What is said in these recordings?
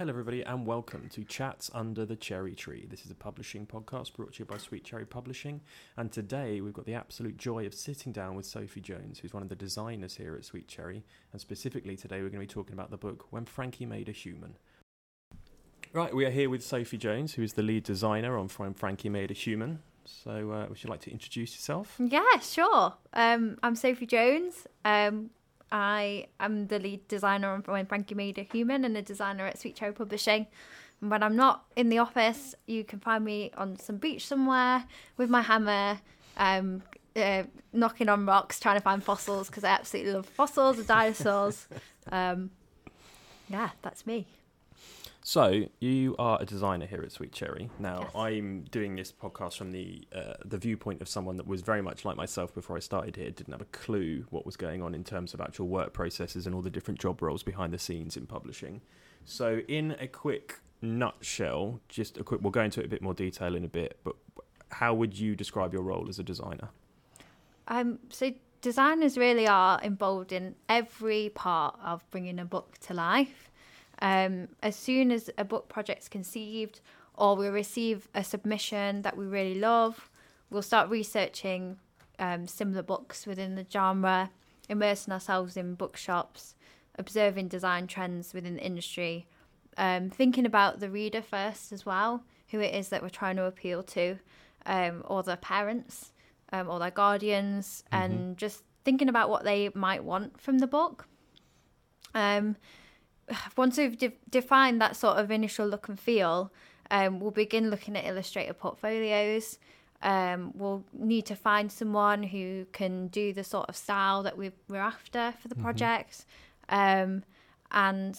Hello, everybody, and welcome to Chats Under the Cherry Tree. This is a publishing podcast brought to you by Sweet Cherry Publishing. And today we've got the absolute joy of sitting down with Sophie Jones, who's one of the designers here at Sweet Cherry. And specifically today, we're going to be talking about the book When Frankie Made a Human. Right, we are here with Sophie Jones, who is the lead designer on When Frankie Made a Human. So, uh, would you like to introduce yourself? Yeah, sure. Um, I'm Sophie Jones. Um, I am the lead designer on When Frankie Made a Human and a designer at Sweet Cherry Publishing. And when I'm not in the office, you can find me on some beach somewhere with my hammer, um, uh, knocking on rocks, trying to find fossils because I absolutely love fossils and dinosaurs. um, yeah, that's me. So you are a designer here at Sweet Cherry. Now Yes. I'm doing this podcast from the uh, the viewpoint of someone that was very much like myself before I started here. Didn't have a clue what was going on in terms of actual work processes and all the different job roles behind the scenes in publishing. So in a quick nutshell, just a quick. We'll go into it a bit more detail in a bit. But how would you describe your role as a designer? Um, so designers really are involved in every part of bringing a book to life. Um, as soon as a book project's conceived or we receive a submission that we really love, we'll start researching um, similar books within the genre, immersing ourselves in bookshops, observing design trends within the industry, um, thinking about the reader first as well, who it is that we're trying to appeal to, um, or their parents, um, or their guardians, and just thinking about what they might want from the book. Once we've de- defined that sort of initial look and feel, um, we'll begin looking at illustrator portfolios. Um, we'll need to find someone who can do the sort of style that we we're after for the project. Um, and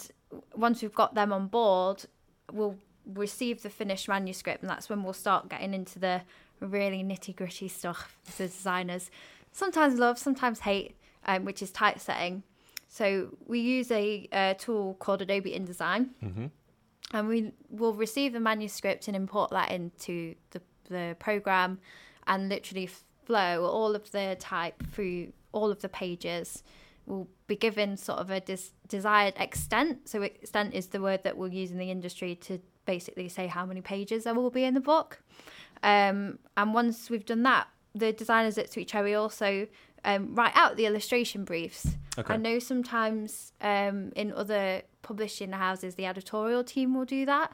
once we've got them on board, we'll receive the finished manuscript, and that's when we'll start getting into the really nitty gritty stuff the designers sometimes love, sometimes hate, um, which is typesetting. So we use a, uh tool called Adobe InDesign, Mm-hmm. and we will receive the manuscript and import that into the, the program, and literally flow all of the type through all of the pages. Will be given sort of a des- desired extent. So extent is the word that we'll use in the industry to basically say how many pages there will be in the book. Um, and once we've done that, the designers at Sweet Cherry also um, write out the illustration briefs. Okay. I know sometimes um, in other publishing houses, the editorial team will do that.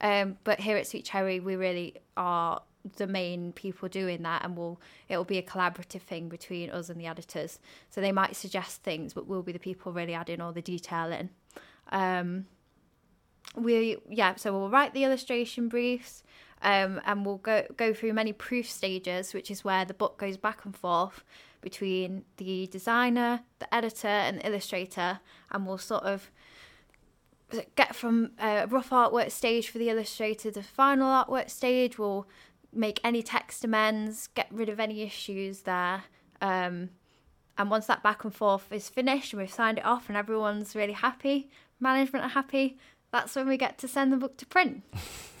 Um, but here at Sweet Cherry, we really are the main people doing that, and we'll it'll be a collaborative thing between us and the editors. So they might suggest things, but we'll be the people really adding all the detail in. Um, we yeah, so we'll write the illustration briefs, um, and we'll go go through many proof stages, which is where the book goes back and forth between the designer, the editor, and the illustrator, and we'll sort of get from a rough artwork stage for the illustrator to final artwork stage. We'll make any text amends, get rid of any issues there. Um, and once that back and forth is finished and we've signed it off and everyone's really happy, management are happy, that's when we get to send the book to print.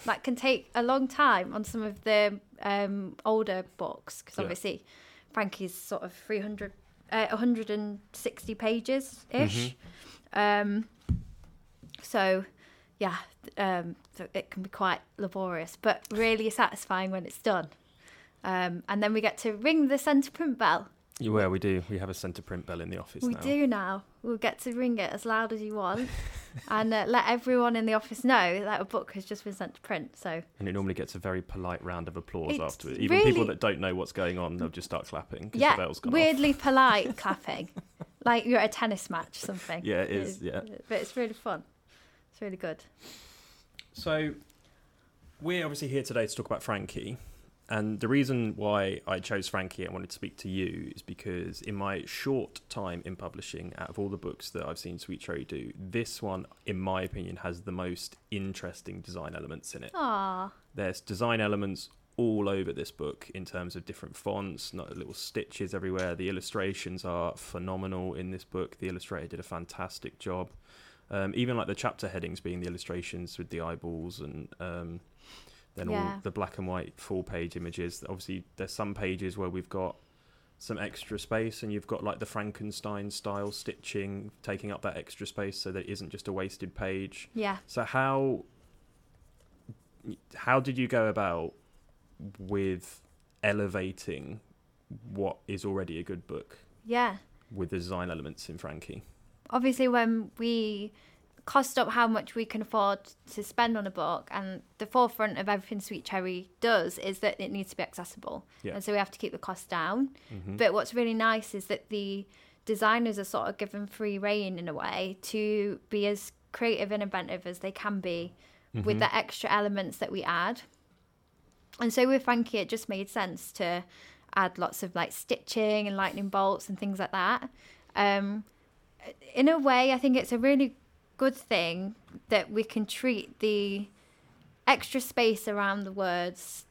that can take a long time on some of the um, older books because Yeah. obviously Frankie's sort of 300, uh, 160 pages ish. Um, so, yeah, um, so it can be quite laborious, but really satisfying when it's done. Um, and then we get to ring the centre print bell. Yeah, we do. We have a centre print bell in the office we now. do now. We'll get to ring it as loud as you want and uh, let everyone in the office know that a book has just been sent to print. So, And it normally gets a very polite round of applause It's afterwards. Even people that don't know what's going on, they'll just start clapping because yeah, the bell's gone off. weirdly polite clapping. Like you're at a tennis match, something. Yeah, it is, yeah. But it's really fun. It's really good. So, we're obviously here today to talk about Frankie. And the reason why I chose Frankie and wanted to speak to you is because in my short time in publishing, out of all the books that I've seen Sweet Cherry do, this one, in my opinion, has the most interesting design elements in it. Ah, There's design elements all over this book in terms of different fonts, not little stitches everywhere. The illustrations are phenomenal in this book. The illustrator did a fantastic job. Um, even like the chapter headings being the illustrations with the eyeballs and um, then all the black and white full page images. Obviously, there's some pages where we've got some extra space, and you've got like the Frankenstein style stitching taking up that extra space, so that it isn't just a wasted page. Yeah. So how how did you go about with elevating what is already a good book Yeah. with the design elements in Frankie? Obviously, when we cost up how much we can afford to spend on a book, and the forefront of everything Sweet Cherry does is that it needs to be accessible. Yeah. And so we have to keep the cost down. Mm-hmm. But what's really nice is that the designers are sort of given free reign in a way to be as creative and inventive as they can be with Mhm. the extra elements that we add. And so with Frankie, it just made sense to add lots of like stitching and lightning bolts and things like that. Um, in a way, I think it's a really good thing that we can treat the extra space around the words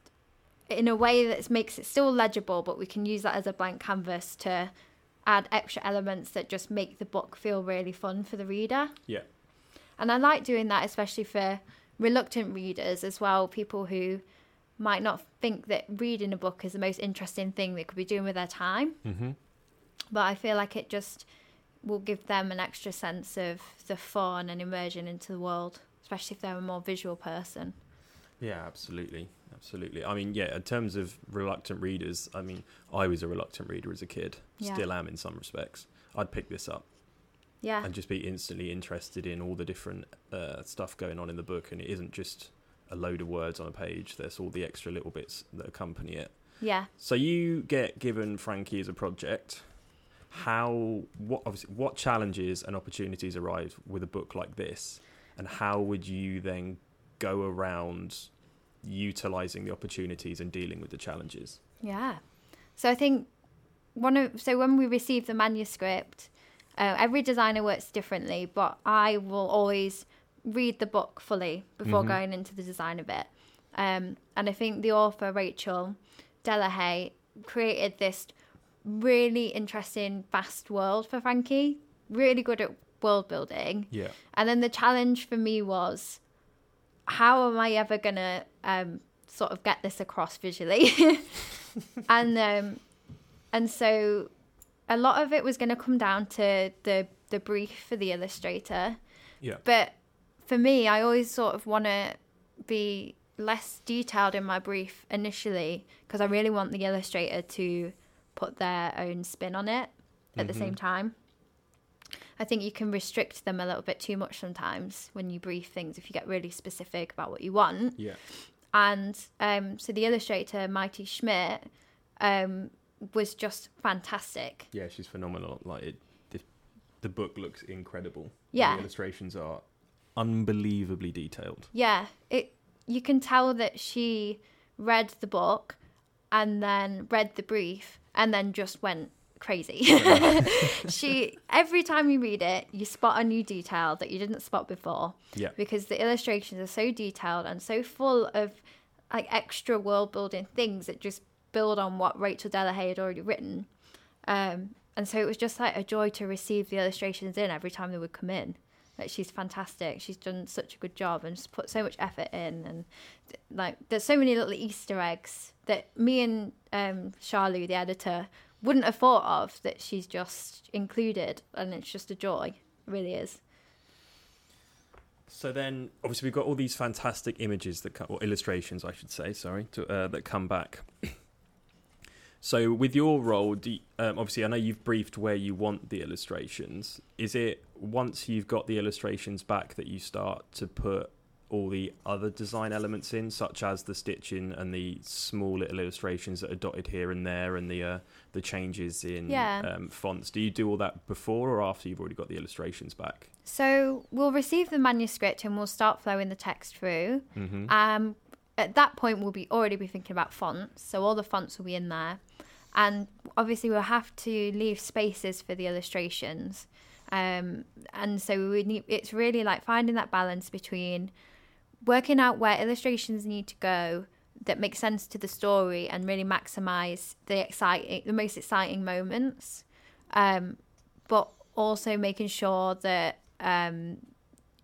in a way that makes it still legible, but we can use that as a blank canvas to add extra elements that just make the book feel really fun for the reader. Yeah. And I like doing that, especially for reluctant readers as well, people who might not think that reading a book is the most interesting thing they could be doing with their time. Mm-hmm. But I feel like it just will give them an extra sense of the fun and immersion into the world, especially if they're a more visual person. Yeah, absolutely, absolutely. I mean, yeah, in terms of reluctant readers, I mean, I was a reluctant reader as a kid, Yeah. still am in some respects. I'd pick this up Yeah. and just be instantly interested in all the different uh, stuff going on in the book, and it isn't just a load of words on a page. There's all the extra little bits that accompany it. Yeah. So you get given Frankie as a project. How what obviously what challenges and opportunities arise with a book like this, and how would you then go around utilizing the opportunities and dealing with the challenges? Yeah. So I think one of so when we receive the manuscript, uh, every designer works differently, but I will always read the book fully before Mhm. going into the design of it. Um, and I think the author Rachel Delahaye created this really interesting, vast world for Frankie. Really good at world building. Yeah. And then the challenge for me was, how am I ever gonna um, sort of get this across visually? and um, and so a lot of it was going to come down to the the brief for the illustrator. Yeah. But for me, I always sort of want to be less detailed in my brief initially because I really want the illustrator to put their own spin on it at the same Mhm. time. I think you can restrict them a little bit too much sometimes when you brief things if you get really specific about what you want. Yeah. And um, so the illustrator, Maïté Schmitt, um, was just fantastic. Yeah, she's phenomenal. Like it, the, the book looks incredible. Yeah. The illustrations are unbelievably detailed. Yeah, it you can tell that she read the book and then read the brief and then just went crazy. she every time you read it, you spot a new detail that you didn't spot before Yeah. because the illustrations are so detailed and so full of like extra world building things that just build on what Rachel Delahaye had already written. Um, and so it was just like a joy to receive the illustrations in every time they would come in. Like she's fantastic. She's done such a good job and just put so much effort in. And like there's so many little Easter eggs that me and um, Charlie, the editor, wouldn't have thought of that she's just included. And it's just a joy. It really is. So then, obviously, we've got all these fantastic images that come, or illustrations, I should say, sorry, to, uh, that come back. so, with your role, you- um, obviously, I know you've briefed where you want the illustrations. Is it once you've got the illustrations back that you start to put all the other design elements in, such as the stitching and the small little illustrations that are dotted here and there, and the uh, the changes in Yeah. um, fonts? Do you do all that before or after you've already got the illustrations back? So we'll receive the manuscript and we'll start flowing the text through. Mm-hmm. Um, at that point, we'll be already be thinking about fonts, so all the fonts will be in there, and obviously we'll have to leave spaces for the illustrations. Um, and so we need. It's really like finding that balance between working out where illustrations need to go that make sense to the story and really maximize the exciting, the most exciting moments, um, but also making sure that um,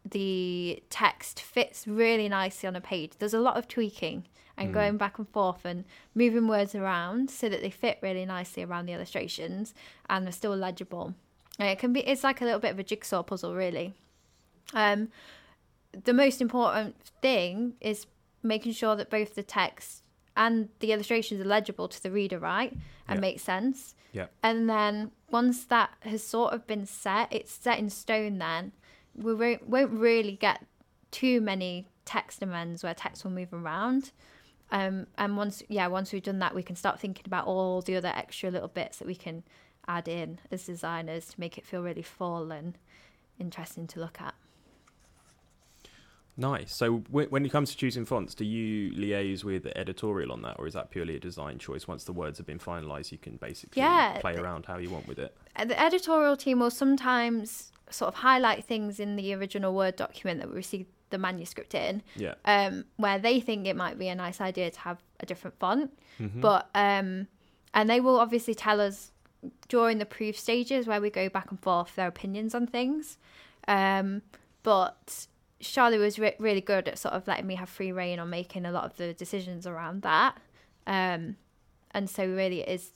the text fits really nicely on a page. There's a lot of tweaking and Mm. going back and forth and moving words around so that they fit really nicely around the illustrations and they're still legible. And it can be it's like a little bit of a jigsaw puzzle really. Um the most important thing is making sure that both the text and the illustrations are legible to the reader, right? And Yeah. make sense. Yeah. And then once that has sort of been set, it's set in stone then. We won't, won't really get too many text amends where text will move around. Um, and once, yeah, once we've done that, we can start thinking about all the other extra little bits that we can add in as designers to make it feel really full and interesting to look at. Nice. So w- when it comes to choosing fonts, do you liaise with the editorial on that, or is that purely a design choice? Once the words have been finalised, you can basically Yeah, play around how you want with it. Uh, the editorial team will sometimes sort of highlight things in the original Word document that we received the manuscript in, Yeah. um, where they think it might be a nice idea to have a different font. Mhm. But um, and they will obviously tell us during the proof stages where we go back and forth their opinions on things. Um, but Charlie was re- really good at sort of letting me have free reign on making a lot of the decisions around that. Um, and so really it is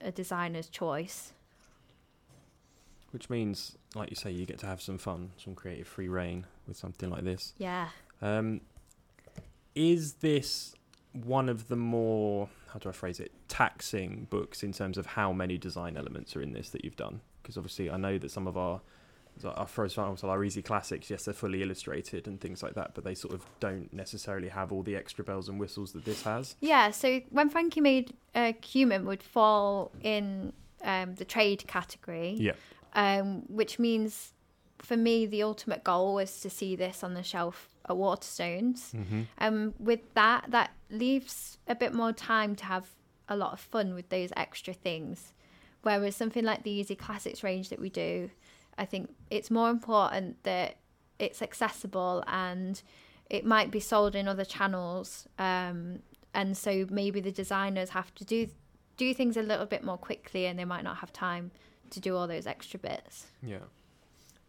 a designer's choice. Which means, like you say, you get to have some fun, some creative free reign with something like this. Yeah. Um, is this one of the more, how do I phrase it, taxing books in terms of how many design elements are in this that you've done? Because obviously, I know that some of our, our for example, our easy classics, yes, they're fully illustrated and things like that, but they sort of don't necessarily have all the extra bells and whistles that this has. Yeah, so when Frankie made uh, Human would fall in um, the trade category, Yeah. um, which means for me the ultimate goal was to see this on the shelf at Waterstones. Mm-hmm. Um, with that, that leaves a bit more time to have a lot of fun with those extra things. Whereas something like the Easy Classics range that we do, I think it's more important that it's accessible and it might be sold in other channels. Um, and so maybe the designers have to do do things a little bit more quickly, and they might not have time to do all those extra bits. Yeah,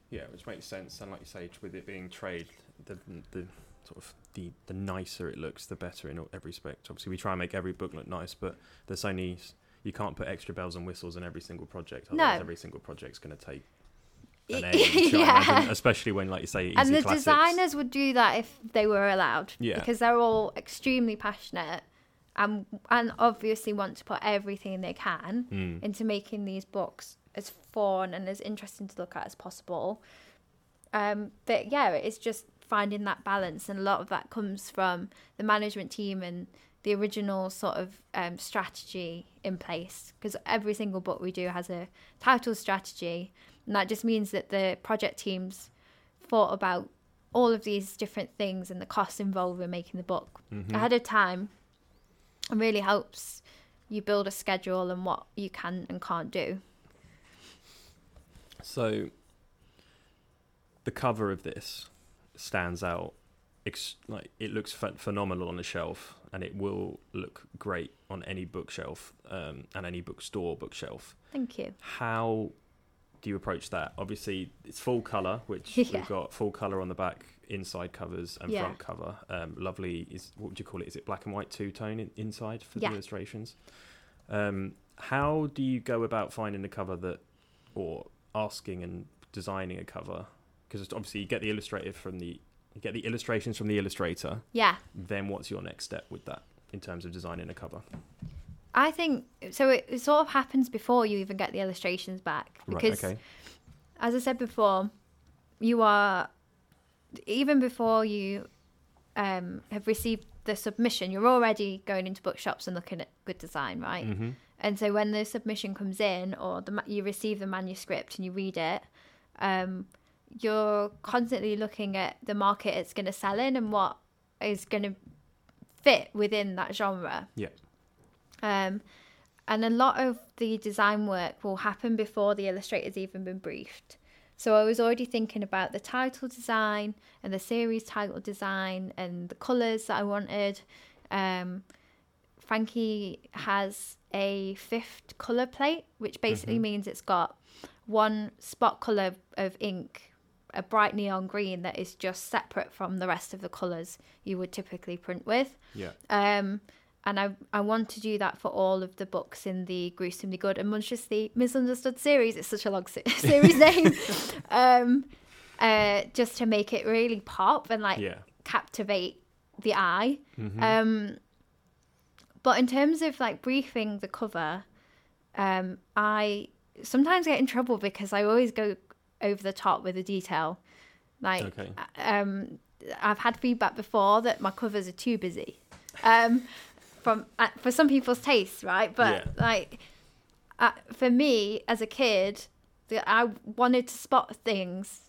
yeah, which makes sense. And like you say, with it being trade, the the sort of the the nicer it looks, the better in every respect. Obviously, we try and make every book look nice, but there's only you can't put extra bells and whistles in every single project. No. Every single project's going to take an yeah. especially when, like you say, easy and the classics. designers would do that if they were allowed Yeah. because they're all extremely passionate and and obviously want to put everything they can Mm. into making these books as fun and as interesting to look at as possible um but yeah it's just finding that balance and a lot of that comes from the management team and the original sort of um, strategy in place because every single book we do has a title strategy and that just means that the project teams thought about all of these different things and the costs involved in making the book Mhm. ahead of time and really helps you build a schedule and what you can and can't do So, the cover of this stands out. Ex- like it looks ph- phenomenal on the shelf, and it will look great on any bookshelf um, and any bookstore bookshelf. thank you How do you approach that? Obviously, it's full color, which Yeah. we've got full color on the back, inside covers, and Yeah. front cover. Um, lovely is what would you call it? Is it black and white two tone in, inside for Yeah. the illustrations? Um, how do you go about finding a cover that, or asking and designing a cover? Because obviously you get the illustrative from the you get the illustrations from the illustrator. yeah Then what's your next step with that in terms of designing a cover? I think so it, it sort of happens before you even get the illustrations back because right. Okay. as I said before, you are even before you um, have received the submission, you're already going into bookshops and looking at good design, right? hmm And so when the submission comes in, or the you receive the manuscript and you read it, um, you're constantly looking at the market it's going to sell in and what is going to fit within that genre. Yeah. Um, and a lot of the design work will happen before the illustrator's even been briefed. So I was already thinking about the title design and the series title design and the colours that I wanted. Um, Frankie has a fifth colour plate, which basically Mhm. means it's got one spot colour of ink a bright neon green that is just separate from the rest of the colours you would typically print with. Yeah. Um, and I I want to do that for all of the books in the gruesomely good and monstrously misunderstood series. It's such a long se- series name. um, uh, just to make it really pop and like Yeah. captivate the eye. Mhm. Um, but in terms of like briefing the cover, um, I sometimes get in trouble because I always go over the top with the detail. Like, Okay. um, I've had feedback before that my covers are too busy. Um, from uh, for some people's tastes, right? But Yeah. like, uh, for me as a kid, I wanted to spot things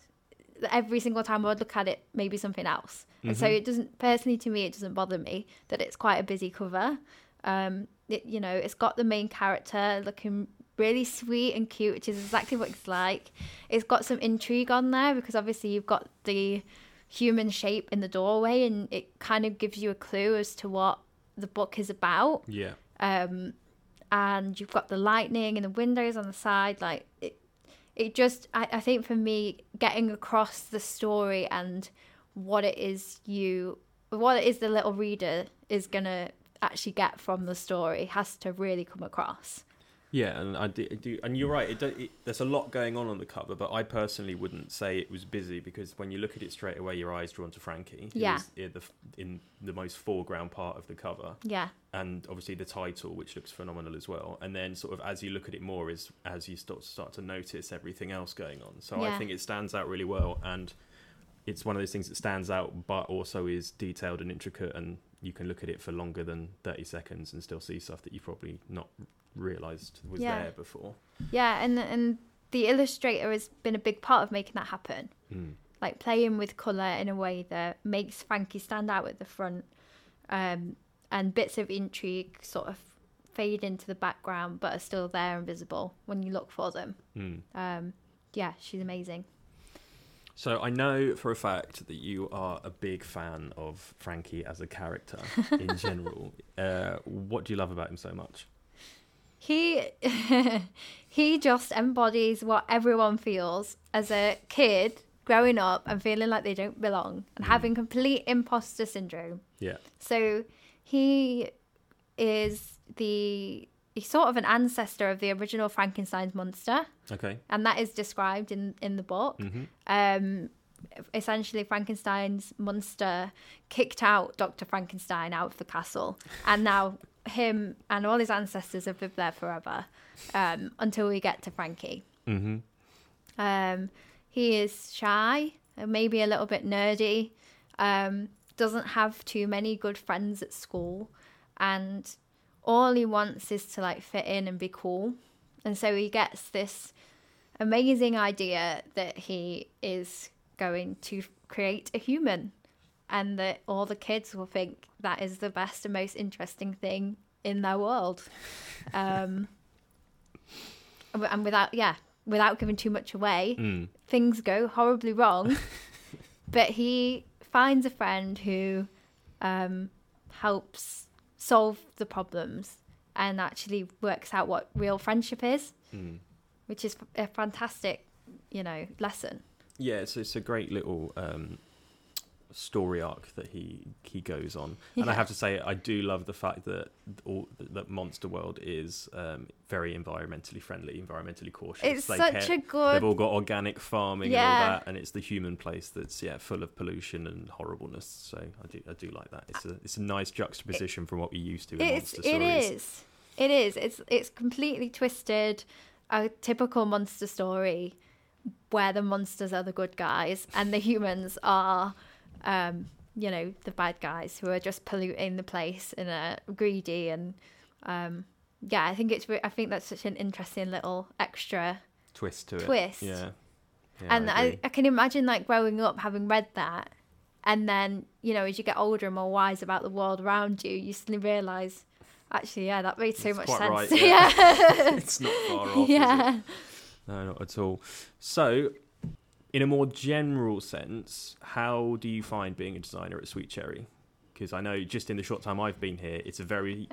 every single time I would look at it, maybe something else. And so Mhm. it doesn't personally to me, it doesn't bother me that it's quite a busy cover. Um, it, you know, it's got the main character looking really sweet and cute, which is exactly what it's like. It's got some intrigue on there because obviously you've got the human shape in the doorway, and it kind of gives you a clue as to what the book is about. Yeah. Um, and you've got the lightning and the windows on the side. Like it, it just I, I think for me, getting across the story and what it is you, what it is the little reader is gonna actually get from the story has to really come across. Yeah, and I do, I do and you're right. It, it, there's a lot going on on the cover, but I personally wouldn't say it was busy because when you look at it straight away, your eyes drawn to Frankie. Yeah. in the, in the most foreground part of the cover, Yeah, and obviously the title, which looks phenomenal as well. And then, sort of as you look at it more, is as you start start to notice everything else going on. So I think it stands out really well, and it's one of those things that stands out, but also is detailed and intricate, and you can look at it for longer than thirty seconds and still see stuff that you probably not realised was Yeah. there before. yeah, and and the illustrator has been a big part of making that happen. Mm. like playing with color in a way that makes Frankie stand out at the front, um, and bits of intrigue sort of fade into the background, but are still there and visible when you look for them. Mm. Um, yeah, she's amazing. So I know for a fact that you are a big fan of Frankie as a character in general. Uh, what do you love about him so much? He he just embodies what everyone feels as a kid growing up and feeling like they don't belong and Mm. having complete imposter syndrome. Yeah. So he is the he's sort of an ancestor of the original Frankenstein's monster, Okay. and that is described in in the book. hmm Um, essentially, Frankenstein's monster kicked out Doctor Frankenstein out of the castle, and now him and all his ancestors have lived there forever um, until we get to Frankie. hmm Um, he is shy, maybe a little bit nerdy, um, doesn't have too many good friends at school, and all he wants is to like fit in and be cool. And so he gets this amazing idea that he is going to create a human, and that all the kids will think that is the best and most interesting thing in their world. Um, and without, yeah, without giving too much away, Mm. things go horribly wrong. but he finds a friend who um, helps solve the problems and actually works out what real friendship is, Mm. which is a fantastic, you know, lesson. Yeah, it's, it's a great little um, story arc that he he goes on, and I have to say I do love the fact that all that Monster World is um, very environmentally friendly, environmentally cautious. It's They such care- a good. They've all got organic farming and all that, and it's the human place that's yeah full of pollution and horribleness. So I do I do like that. It's a it's a nice juxtaposition from what we used to in It's monster it is. It is. It's it's completely twisted. A typical monster story where the monsters are the good guys and the humans are, um, you know, the bad guys who are just polluting the place and are greedy and, um, yeah. I think it's. re- I think that's such an interesting little extra Twist to it. twist. Yeah. Yeah, and I, I. I can imagine like growing up having read that and then you know as you get older and more wise about the world around you you suddenly realize actually yeah that made so It's much sense right, yeah it's not far off. yeah No, not at all. So, in a more general sense, how do you find being a designer at Sweet Cherry? Because I know just in the short time I've been here, it's a very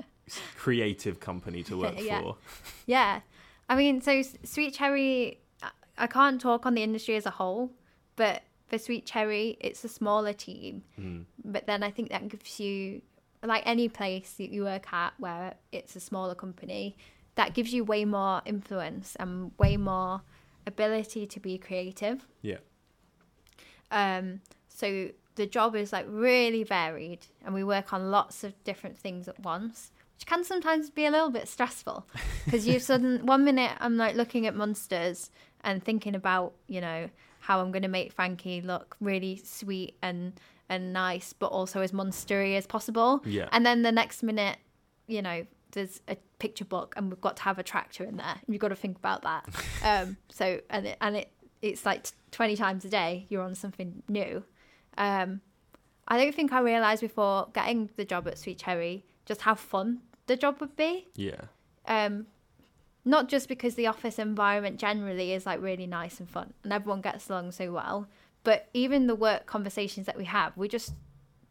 creative company to work Yeah. for. yeah i mean so sweet cherry I- i can't talk on the industry as a whole but for Sweet Cherry, it's a smaller team. Mm. But then I think that gives you, like any place that you work at where it's a smaller company, that gives you way more influence and way more ability to be creative. Yeah. Um, so the job is like really varied, and we work on lots of different things at once, which can sometimes be a little bit stressful because you sudden one minute I'm like looking at monsters and thinking about you know how I'm going to make Frankie look really sweet and and nice, but also as monstery as possible. Yeah. And then the next minute, you know, there's a picture book, and we've got to have a tractor in there. And you've got to think about that. um, so and it, and it it's like twenty times a day you're on something new. Um, I don't think I realised before getting the job at Sweet Cherry just how fun the job would be. Yeah. Um, not just because the office environment generally is like really nice and fun and everyone gets along so well, but even the work conversations that we have, we just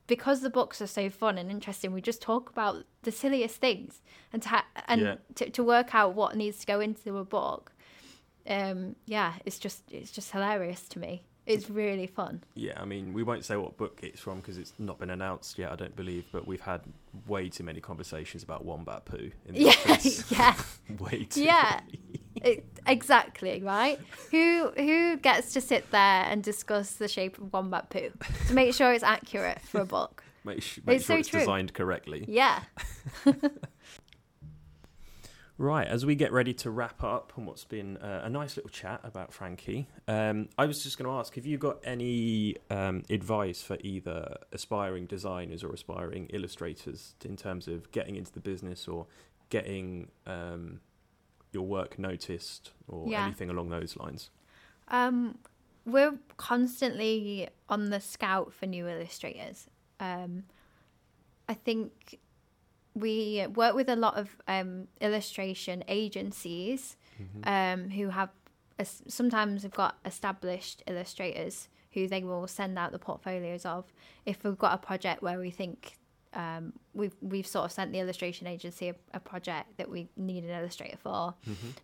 because the books are so fun and interesting, we just talk about the silliest things and to ha- and Yeah. to, to work out what needs to go into a book. Um, yeah, it's just it's just hilarious to me. It's really fun. Yeah, I mean, we won't say what book it's from because it's not been announced yet, I don't believe, but we've had way too many conversations about Wombat Poo in the Yeah, office. yeah. way too Yeah. many. It, exactly right. Who who gets to sit there and discuss the shape of wombat poo to make sure it's accurate for a book? Make, sh- make It's sure so it's true. designed correctly. Yeah. Right, as we get ready to wrap up on what's been uh, a nice little chat about Frankie, um, I was just going to ask have you got any um, advice for either aspiring designers or aspiring illustrators in terms of getting into the business or getting um, your work noticed or Yeah. anything along those lines? Um, we're constantly on the scout for new illustrators. Um, I think we work with a lot of um, illustration agencies um, who have es- sometimes we've got established illustrators who they will send out the portfolios of. If we've got a project where we think um, we've we've sort of sent the illustration agency a, a project that we need an illustrator for,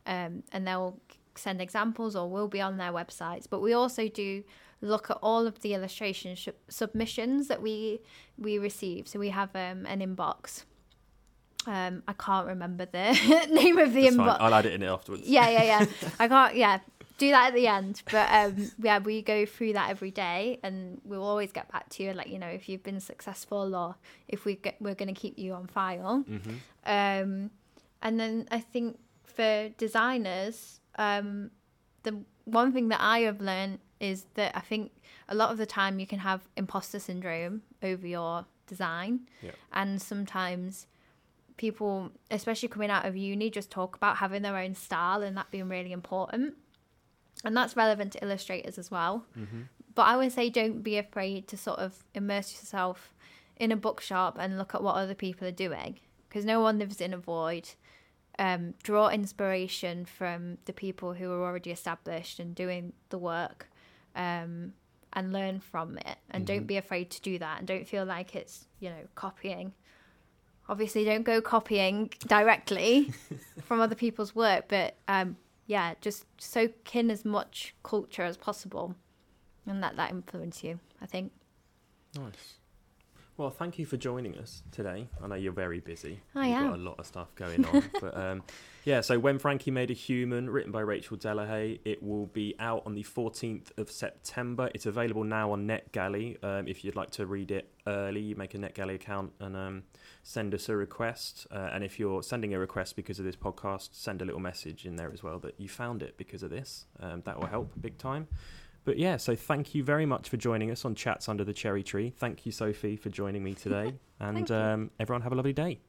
um, and they'll send examples or will be on their websites. But we also do look at all of the illustration sh- submissions that we we receive. So we have um, an inbox. Um, I can't remember the name of the That's fine. inbox. I'll add it in afterwards. Yeah, yeah, yeah. I can't. Yeah, do that at the end. But um, yeah, we go through that every day, and we'll always get back to you and let you know if you've been successful or if we get, we're going to keep you on file. hmm Um, and then I think for designers, um, the one thing that I have learned is that I think a lot of the time you can have imposter syndrome over your design, Yeah. and sometimes people, especially coming out of uni, just talk about having their own style and that being really important. And that's relevant to illustrators as well. hmm But I would say don't be afraid to sort of immerse yourself in a bookshop and look at what other people are doing because no one lives in a void. Um, draw inspiration from the people who are already established and doing the work um, and learn from it. And don't Mhm. be afraid to do that and don't feel like it's, you know, copying. Obviously, don't go copying directly from other people's work, but um, yeah, just soak in as much culture as possible and let that influence you, I think. Nice. Well, thank you for joining us today. I know you're very busy. I You've am. got a lot of stuff going on. but um, yeah, so When Frankie Made a Human, written by Rachel Delahaye, it will be out on the 14th of September. It's available now on NetGalley. Um, if you'd like to read it early, you make a NetGalley account and um, send us a request. Uh, and if you're sending a request because of this podcast, send a little message in there as well that you found it because of this. Um, that will help big time. But yeah, so thank you very much for joining us on Chats Under the Cherry Tree. Thank you, Sophie, for joining me today. and um, everyone have a lovely day.